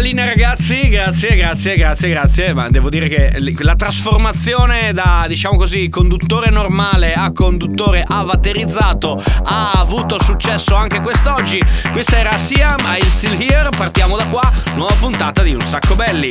Linea ragazzi, grazie, grazie, grazie, grazie, ma devo dire che la trasformazione da, diciamo così, conduttore normale a conduttore avaterizzato ha avuto successo anche quest'oggi. Questa era Siam, I'm Still Here, partiamo da qua, nuova puntata di Un Sacco Belli.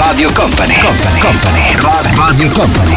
Radio Company. Company. Company. Radio Company.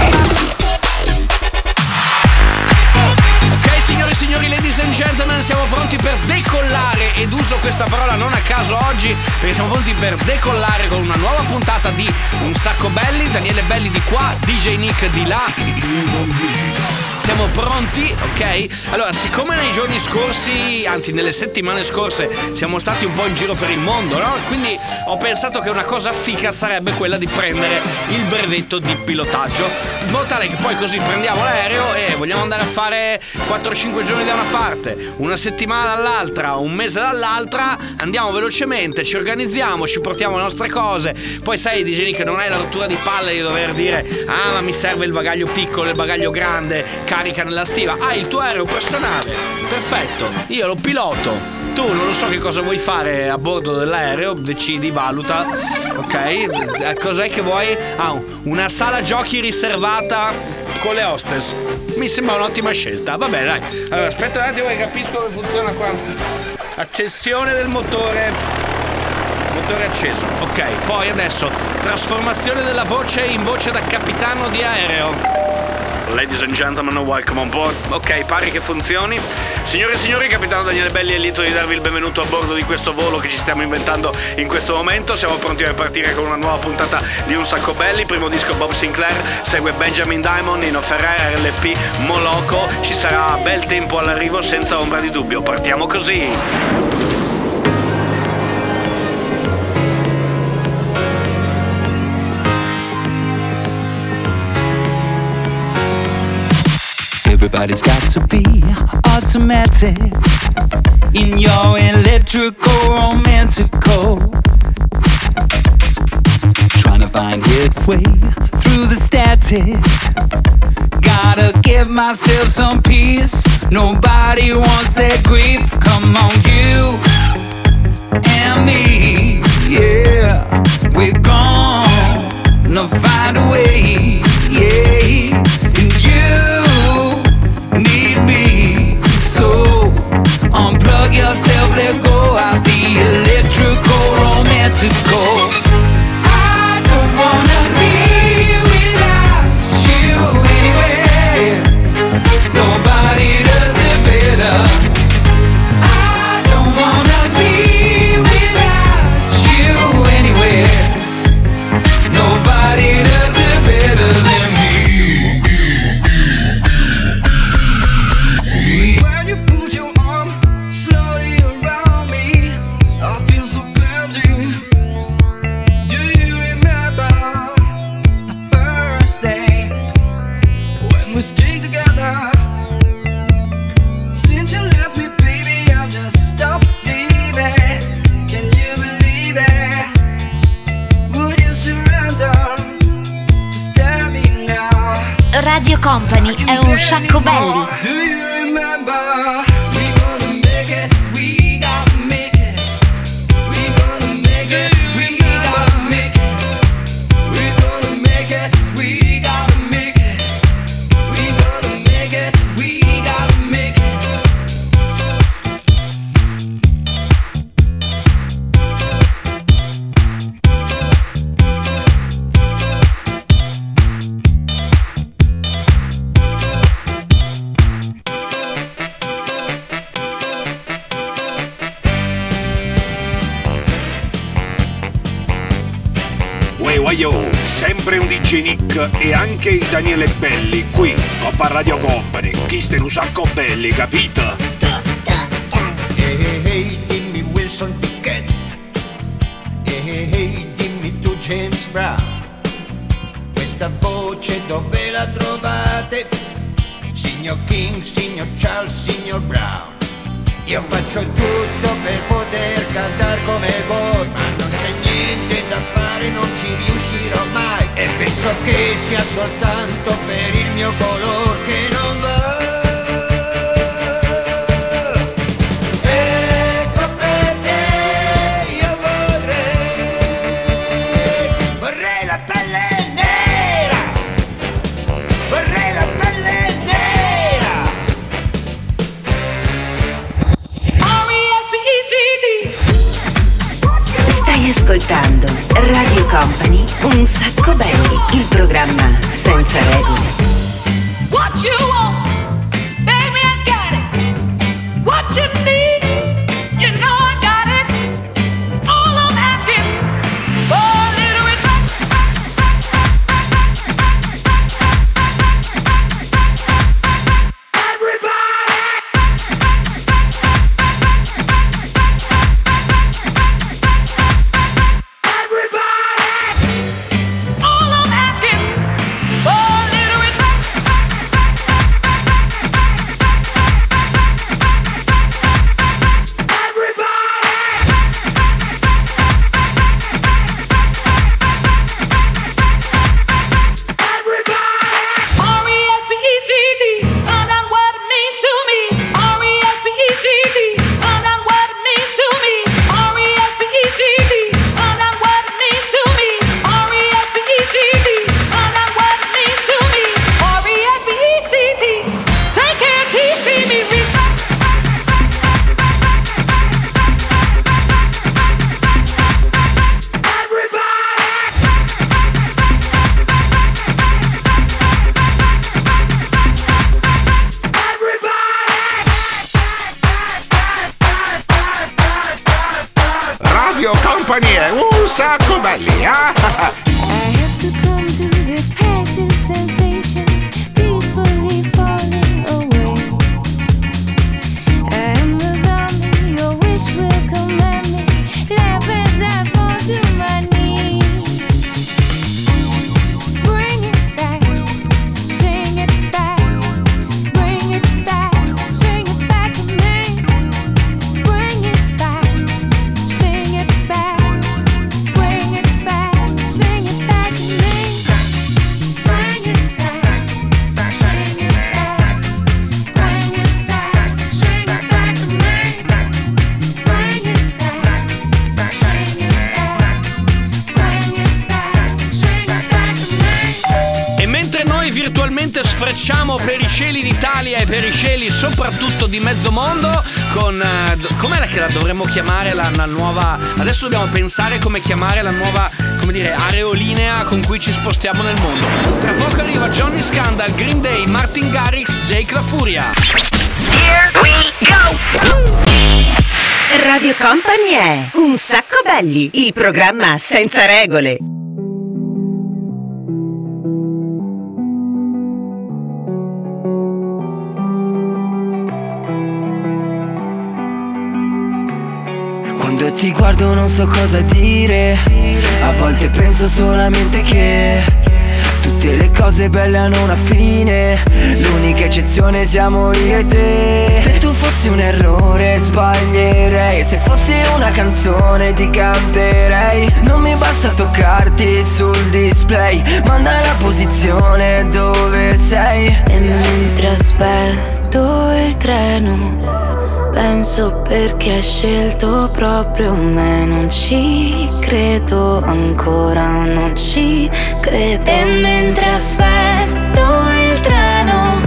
Ok signori, ladies and gentlemen, siamo pronti per decollare ed uso questa parola non a caso oggi perché siamo pronti per decollare con una nuova puntata di Un sacco belli, Daniele Belli di qua, DJ Nick di là. Siamo pronti, ok? Allora, siccome nei giorni scorsi, anzi nelle settimane scorse, siamo stati un po' in giro per il mondo, no? Quindi ho pensato che una cosa fica sarebbe quella di prendere il brevetto di pilotaggio, in modo tale che poi così prendiamo l'aereo e vogliamo andare a fare 4-5 giorni da una parte, una settimana dall'altra, un mese dall'altra, andiamo velocemente, ci organizziamo, ci portiamo le nostre cose, poi sai DJ Nick non hai la rottura di palle di dover dire ah ma mi serve il bagaglio piccolo, il bagaglio grande, carica nella stiva, hai il tuo aereo personale, perfetto, io lo piloto. Tu non lo so che cosa vuoi fare a bordo dell'aereo, decidi, valuta, ok? Eh, Cos'è che vuoi? Ah, una sala giochi riservata con le hostess. Mi sembra un'ottima scelta. Va bene, dai. Allora, aspetta un attimo che capisco come funziona qua. Accensione del motore. Motore acceso. Ok, poi adesso trasformazione della voce in voce da capitano di aereo. Ladies and gentlemen, welcome on board. Ok, pare che funzioni. Signore e signori, capitano Daniele Belli è lieto di darvi il benvenuto a bordo di questo volo che ci stiamo inventando in questo momento. Siamo pronti per partire con una nuova puntata di Un Sacco Belli. Primo disco Bob Sinclair, segue Benjamin Diamond, Nino Ferrer, RLP, Moloco. Ci sarà bel tempo all'arrivo senza ombra di dubbio. Partiamo così. Everybody's got to be automatic in your electrical romantical. Trying to find headway through the static. Gotta give myself some peace. Nobody wants that grief. Come on, you and me. Yeah, we're gonna find a way. it Company è un sciacco belli. E anche il Daniele Belli qui a Radio Company. Chi ste un sacco belli, capito? Ehi, hey, eh, hey, dimmi Wilson Pickett. Ehi, hey, eh, hey, dimmi tu James Brown. Questa voce dove la trovate? Signor King, signor Charles, signor Brown. Io faccio tutto per poter cantare come voi, ma non c'è niente da fare, non ci riuscite e penso che sia soltanto per il mio colore. dobbiamo pensare come chiamare la nuova, come dire, areolinea con cui ci spostiamo nel mondo. Tra poco arriva Johnny Scandal, Green Day, Martin Garrix, Jake La Furia. Here we go! Radio Company è Un sacco belli, il programma senza regole. ti guardo non so cosa dire. A volte penso solamente che Tutte le cose belle hanno una fine. L'unica eccezione siamo io e te. Se tu fossi un errore sbaglierei. Se fossi una canzone ti canterei Non mi basta toccarti sul display. Manda la posizione dove sei. E mentre aspetto il treno Penso perché hai scelto proprio me. Non ci credo ancora, non ci credo. E mentre aspetto il treno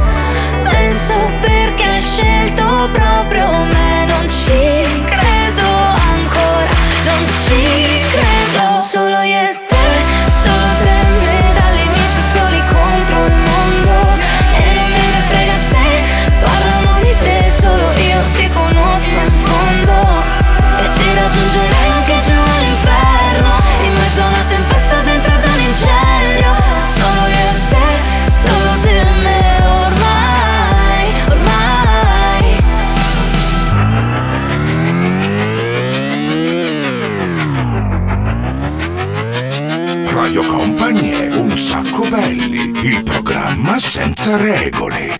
Penso perché hai scelto proprio me. Non ci credo ancora, non ci credo. Siamo solo io senza regole.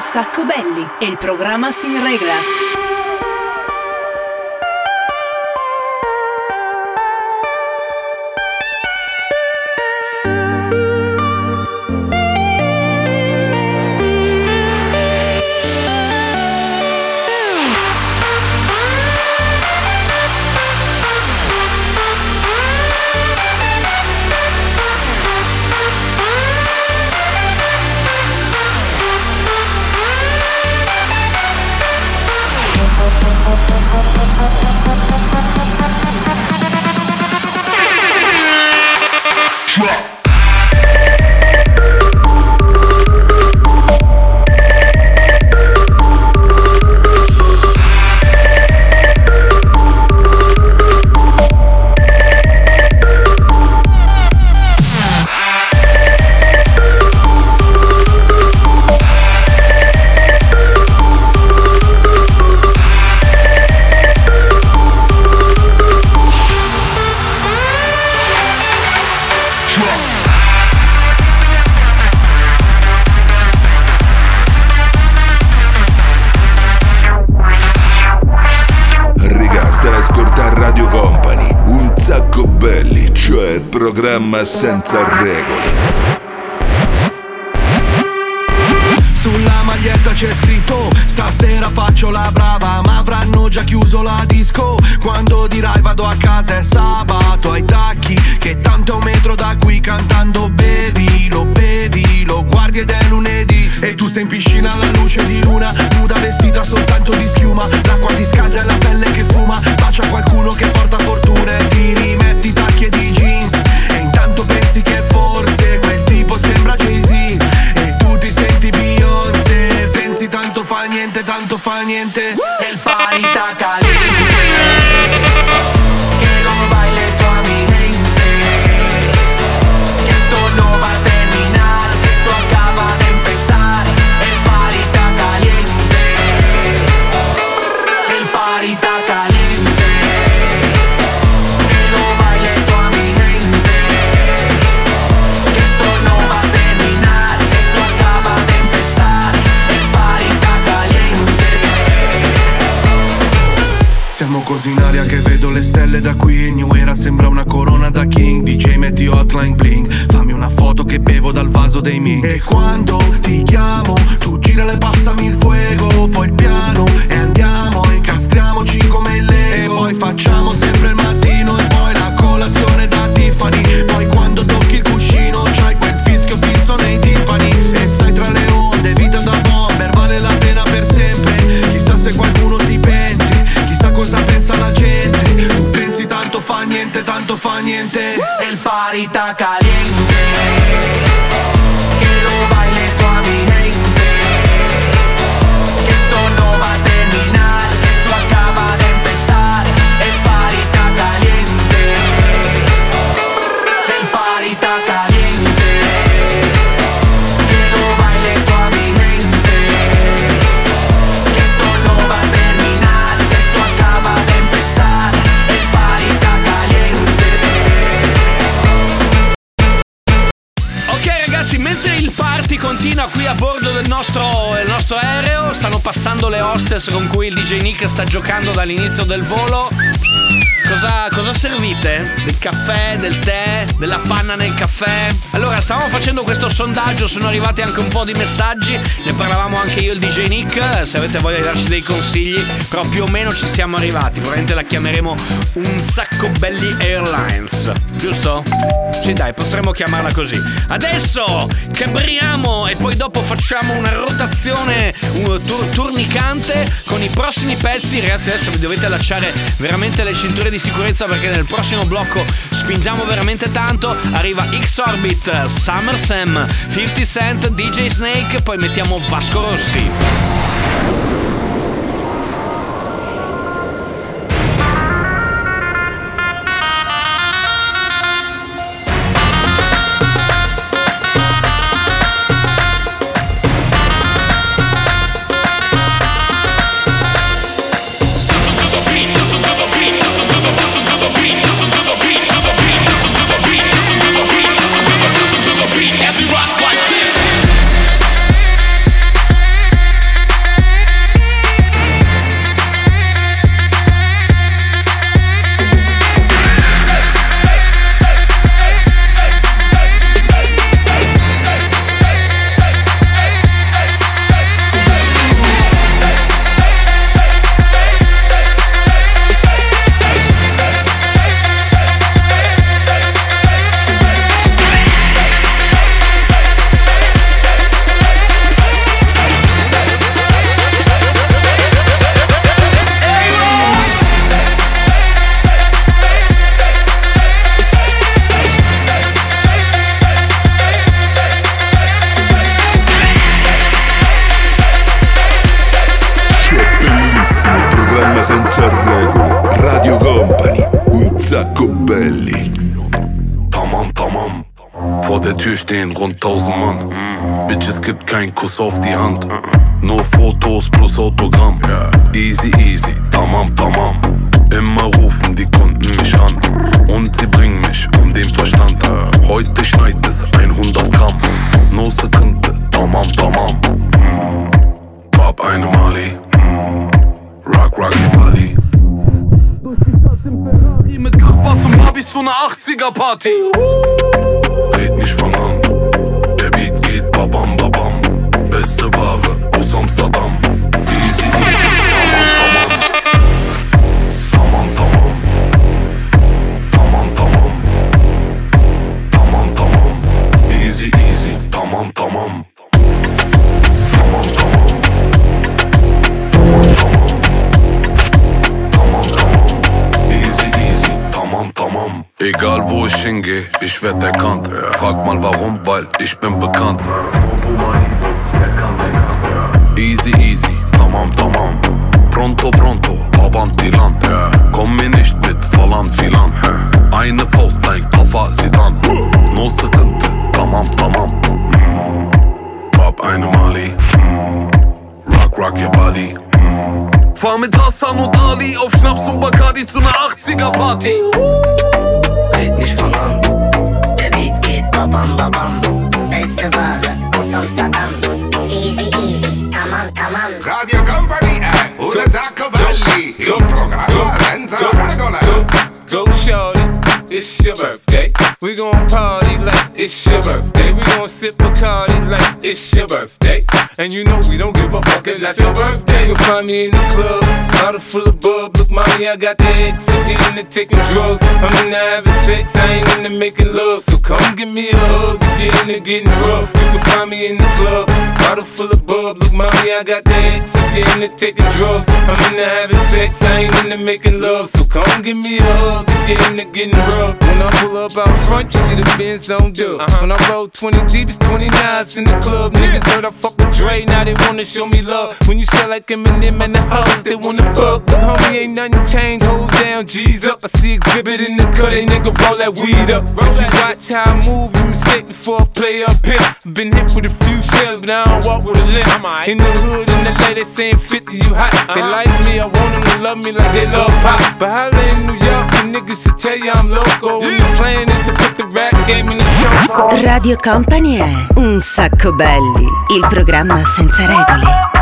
Sacco belli, el programa sin reglas. Programma senza regole. Sulla maglietta c'è scritto Stasera faccio la brava Ma avranno già chiuso la disco. Quando dirai vado a casa è sabato Ai tacchi Che tanto è un metro da qui Cantando bevi, lo bevi Lo guardi ed è lunedì. E tu sei in piscina alla luce di luna Nuda vestita soltanto di schiuma. L'acqua ti scalda e la pelle che fuma Bacia qualcuno che porta fortuna. E ti rimetti tacchi e di jeans pensi che forse Quel tipo sembra Jay-Z E tu ti senti Beyoncé Pensi tanto fa niente, tanto fa niente? E il sta caliente stelle da qui New Era sembra una corona da king. DJ metti hotline bling. Fammi una foto che bevo dal vaso dei miei E quando ti chiamo Tu girale e passami il fuego. Poi il piano e andiamo Está caliente le hostess con cui il DJ Nick sta giocando dall'inizio del volo. Cosa, cosa servite? Del caffè, del tè, della panna nel caffè? Allora, stavamo facendo questo sondaggio, sono arrivati anche un po' di messaggi, ne parlavamo anche io e il DJ Nick, se avete voglia di darci dei consigli, però più o meno ci siamo arrivati, probabilmente la chiameremo un sacco belli Airlines, giusto? Sì dai, potremmo chiamarla così. Adesso cabriamo e poi dopo facciamo una rotazione un tur- turnicante con i prossimi pezzi. Ragazzi, adesso vi dovete allacciare veramente le cinture di sicurezza perché nel prossimo blocco spingiamo veramente tanto. Arriva X-Orbit, Summer Sam, 50 Cent, DJ Snake, poi mettiamo Vasco Rossi. 1000 Mann. Bitch, es gibt keinen Kuss auf die Hand. Nur Fotos plus Autogramm. Easy, easy, tamam, tamam. Immer rufen die Kunden mich an. Und sie bringen mich um den Verstand. Heute schneit es 100 Gramm. No Sekunde, tamam, tamam. Pop eine Mali. Rock, rock your body. Ferrari mit Kachbass und Barbies zu einer 80er Party. Red nicht fang an. Geht babam babam. Beste Ware aus Amsterdam. Easy easy. Tamam tamam. Tamam tamam. Tamam tamam. Tamam tamam. Easy easy. Tamam tamam. Egal wo ich hingehe, ich werd erkannt. Frag mal warum, weil ich bin bekannt. Easy easy, And you know we don't give a fuck, it's not your birthday. You'll find me in the club, bottle full of bub. Look, mommy, I got the X, I'm getting into taking drugs. I'm into having sex, I ain't into making love. So come give me a hug, if you're into getting rough. You can find me in the club, bottle full of bub. Look, mommy, I got the X, I'm getting into taking drugs. I'm into having sex, I ain't into making love. So come give me a hug, if you're into getting rough. When I pull up out front, you see the Benz on dub. Uh-huh. When I roll 20 deep, it's 20 knives in the club. Niggas heard I fuck with Dre, now they wanna show me love. When you sell like Eminem and the hoes, they wanna fuck. But homie, ain't nothing changed. Hold down, G's up. I see exhibit in the cut, they nigga roll that weed up. If you watch how I move, you mistake before I play up here. Been hit with a few shells, but I don't walk with a limp. In the hood, in the lady, they saying 50, you hot. They like me, I want them to love me like they love pop. But holla in New York, the niggas to tell you I'm loco. And the plan is to put the rap game in the show. Radio Company è Un sacco belli, il programma senza regole.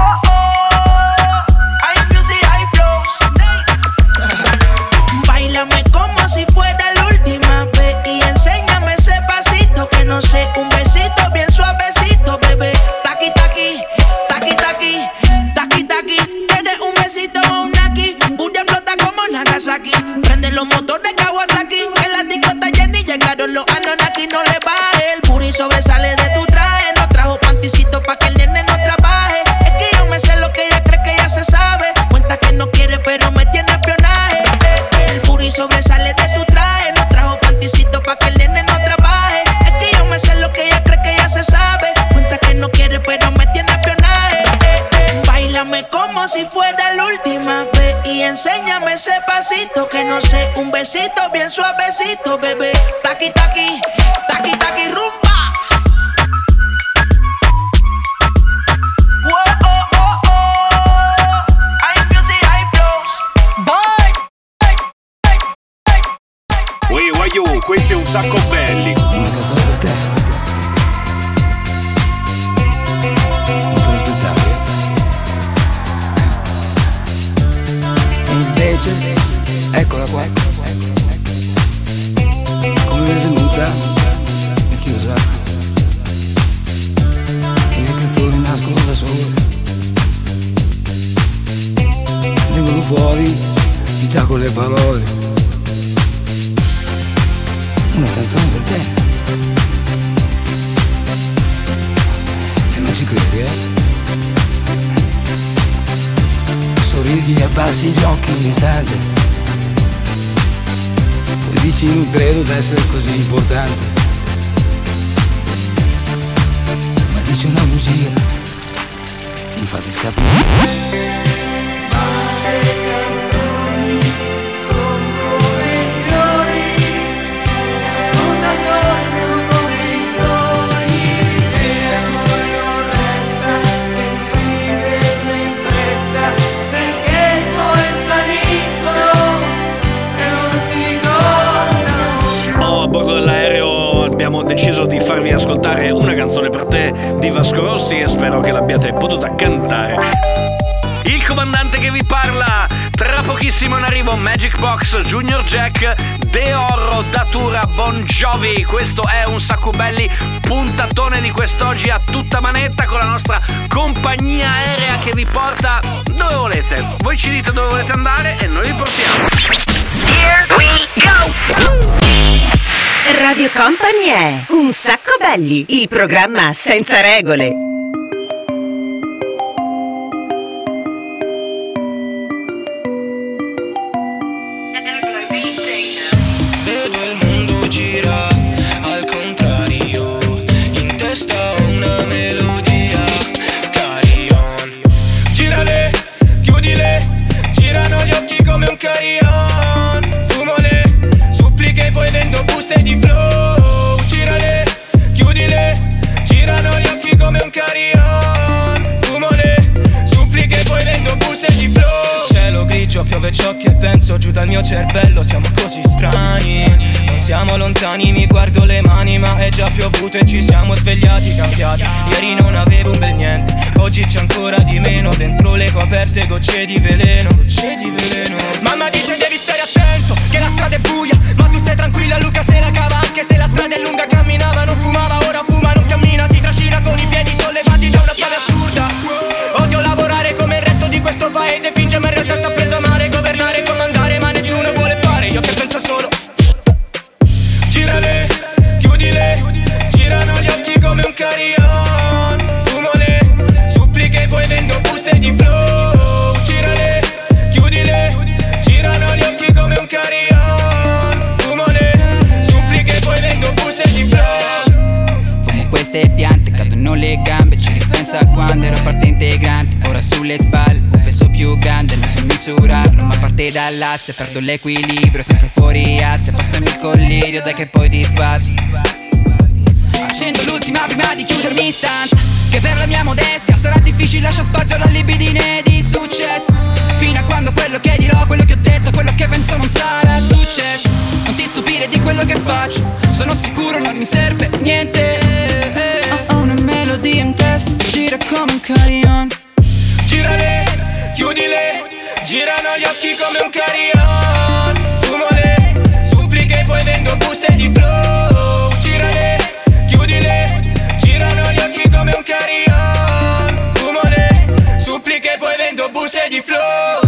Un besito bien suavecito, bebé. Taqui taqui Questo è un sacco belli puntatone di quest'oggi a tutta manetta con la nostra compagnia aerea che vi porta dove volete. Voi ci dite dove volete andare e noi vi portiamo. Here we go! Radio Company è Un sacco belli, il programma senza regole. scrivo ciò che penso giù dal mio cervello. Siamo così strani Non siamo lontani, mi guardo le mani Ma è già piovuto e ci siamo svegliati cambiati. Ieri non avevo un bel niente Oggi c'è ancora di meno. Dentro le coperte gocce di veleno Gocce di veleno. Mamma dice devi stare attento Che la strada è buia Ma tu stai tranquilla Luca se la cava Anche se la strada è lunga camminava Non fumava a quando ero parte integrante Ora sulle spalle un peso più grande Non so misurarlo ma parte dall'asse Perdo l'equilibrio sempre fuori asse Passami il collirio dai che poi ti passi. Accendo l'ultima prima di chiudermi in stanza Che per la mia modestia sarà difficile lascia spazio alla libidine di successo. Fino a quando quello che dirò, quello che ho detto, quello che penso non sarà successo. Non ti stupire di quello che faccio Sono sicuro non mi serve niente Melodia in testa Gira come un carillon Girale, chiudile, girano gli occhi come un carillon Fumole, suppliche poi vendo buste di flow. Girale, chiudile, girano gli occhi come un carillon Fumole, suppliche poi vendo buste di flow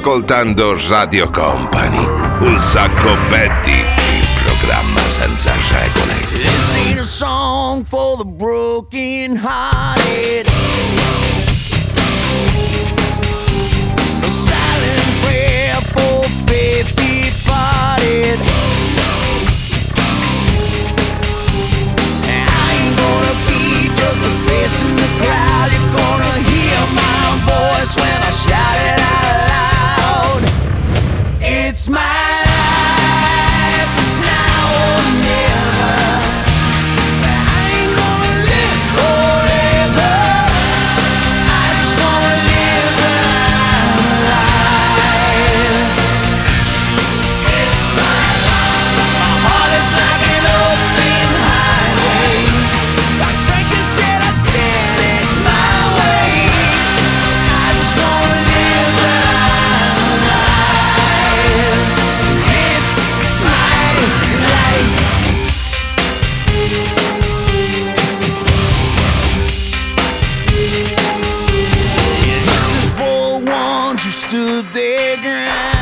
ascoltando Radio Company. Un sacco Betty, il programma senza regole. This ain't a song for the broken hearted. A silent prayer for faith face in the crowd. You're gonna hear my voice when I shout it stood their ground.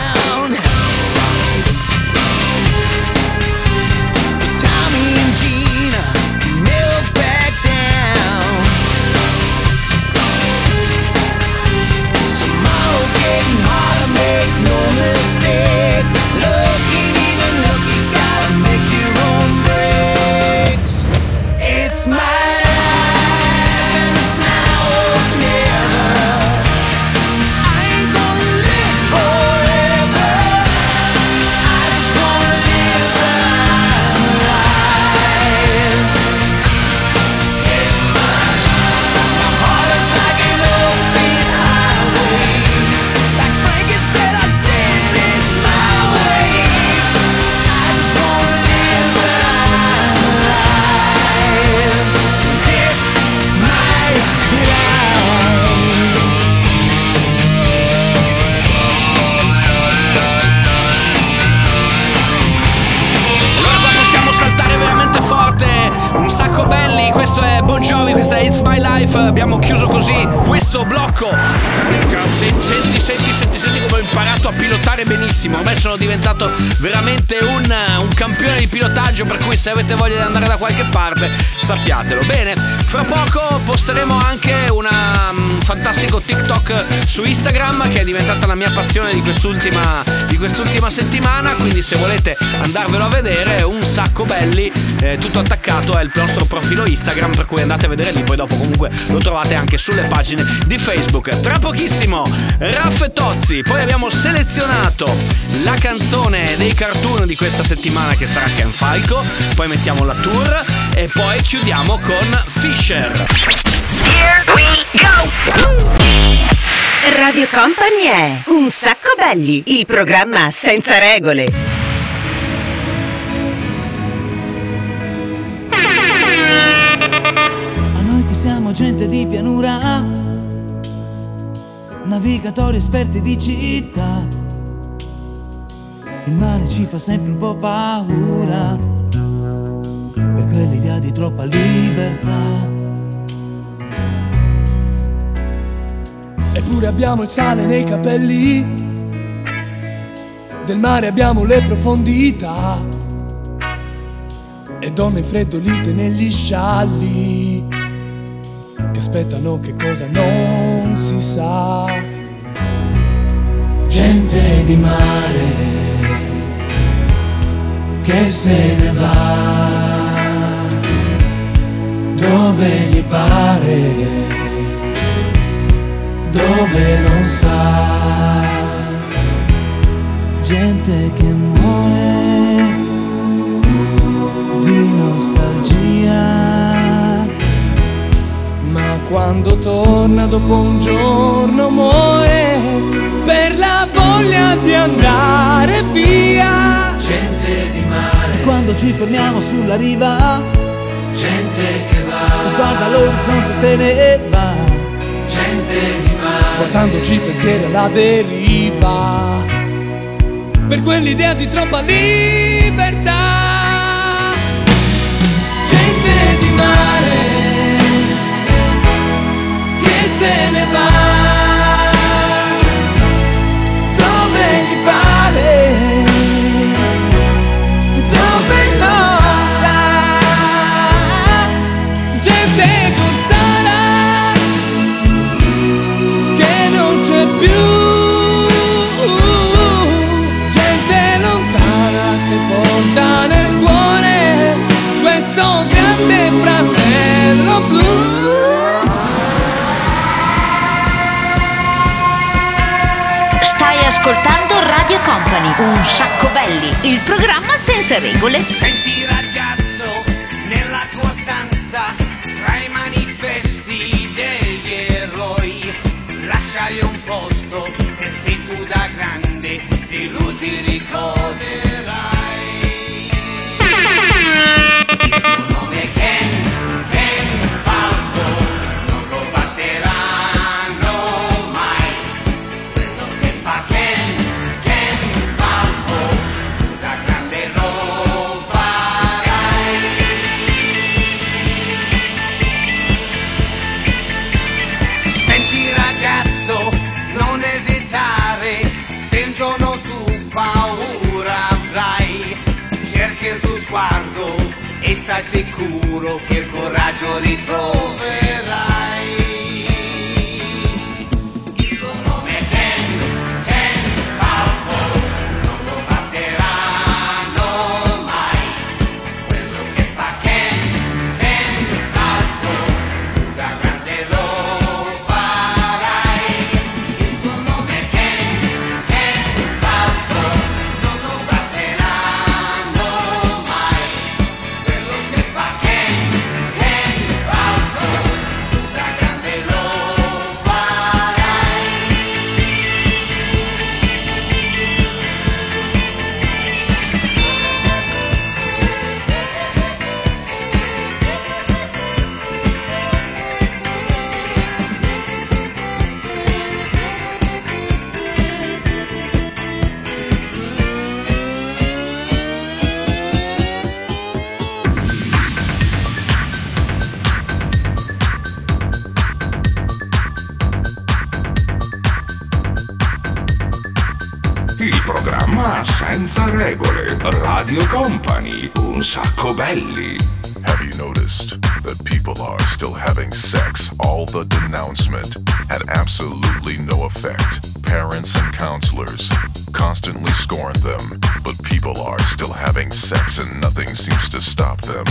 Benissimo, ormai sono diventato veramente un, un campione di pilotaggio, per cui se avete voglia di andare da qualche parte sappiatelo. Bene, fra poco posteremo anche una, un fantastico TikTok su Instagram che è diventata la mia passione di quest'ultima, di quest'ultima settimana, quindi se volete andarvelo a vedere, un sacco belli, eh, tutto attaccato il nostro profilo Instagram, per cui andate a vedere lì, poi dopo comunque lo trovate anche sulle pagine di Facebook. Tra pochissimo, Raff e Tozzi, poi abbiamo selezionato la canzone dei cartoon di questa settimana che sarà Ken Falco, poi mettiamo la tour e poi chiudiamo con Fisher. Here we go! Radio Company è Un sacco belli, il programma senza regole. A noi che siamo gente di pianura, navigatori esperti di città. Il mare ci fa sempre un po' paura, per quell'idea di troppa libertà. Eppure abbiamo il sale nei capelli. Del mare abbiamo le profondità. E donne freddolite negli scialli. Che aspettano che cosa non si sa. Gente di mare che se ne va dove gli pare, sa. Gente che muore di nostalgia. Ma quando torna dopo un giorno muore per la voglia di andare via. Gente di mare. E quando ci fermiamo sulla riva, gente che va. Sguarda all'orizzonte se ne va. Portandoci pensieri alla deriva. Per quell'idea di troppa libertà. Gente di mare che se ne va più gente lontana che porta nel cuore questo grande fratello blu. Stai ascoltando Radio Company, un sacco belli, il programma senza regole. Sentirai. Di lui sicuro che il coraggio ritroverai. Radio Company. Un sacco belli. Have you noticed that people are still having sex? All the denouncement had absolutely no effect. Parents and counselors constantly scorn them, but people are still having sex and nothing seems to stop them.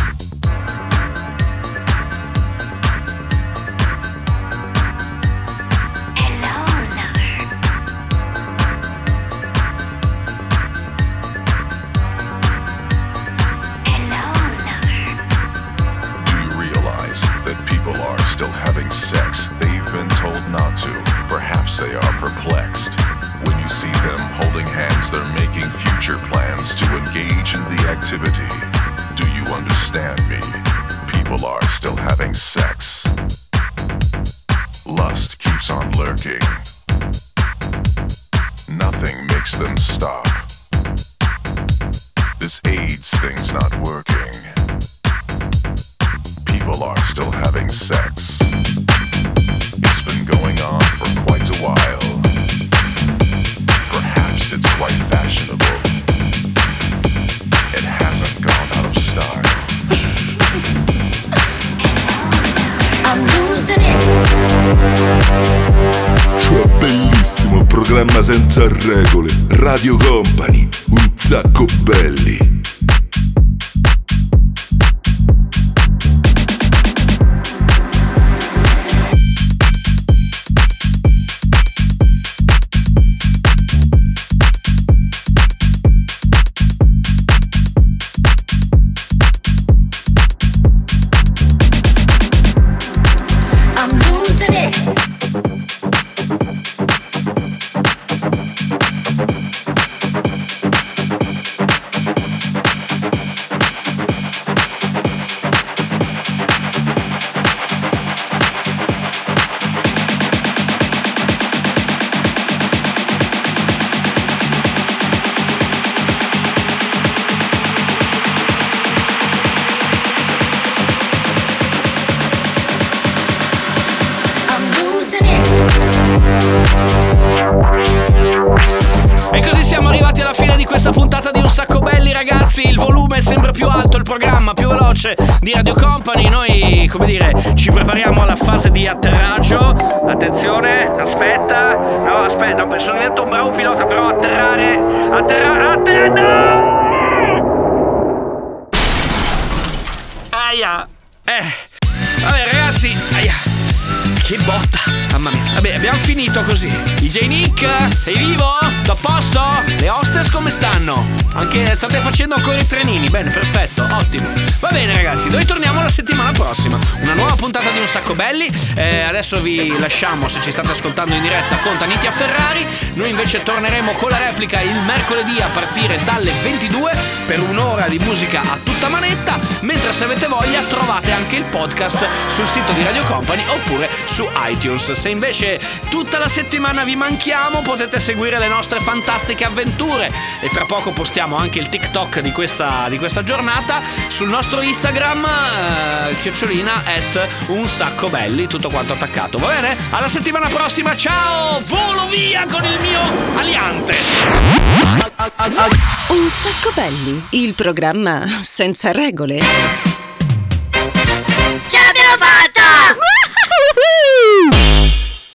This AIDS thing's not working. People are still having sex. It's been going on for quite a while. Perhaps it's quite fashionable. It hasn't gone out of style. I'm losing it. Cioè bellissimo programma senza regole. Radio Company. Sacco belli. Di questa puntata di Un Sacco Belli ragazzi, il volume è sempre più alto, il programma più veloce di Radio Company, noi come dire ci prepariamo alla fase di atterraggio, attenzione, aspetta, no aspetta, no, sono diventato un bravo pilota però atterrare, atterrare, atterrare, Aia, eh, vabbè ragazzi, aia, che botta, mamma mia, vabbè abbiamo finito così, DJ Nick, sei vivo? T'ho posto? Le hostess come stanno? Anche state facendo ancora i trenini? Bene, perfetto, ottimo. Va bene ragazzi, noi torniamo la settimana prossima. Una nuova puntata di Un Sacco Belli. Eh, adesso vi lasciamo, se ci state ascoltando in diretta, con Tanitia Ferrari. Noi invece torneremo con la replica il mercoledì a partire dalle 22 per un'ora di musica a tutta manetta. Mentre se avete voglia trovate anche il podcast sul sito di Radio Company oppure su iTunes. Se invece tutta la settimana vi manchiamo potete seguire le nostre fantastiche avventure e tra poco postiamo anche il TikTok di questa, di questa giornata sul nostro Instagram eh, chiocciolina at un sacco belli tutto quanto attaccato va bene? Alla settimana prossima ciao volo via con il mio aliante Un sacco belli, il programma senza regole. Fatta!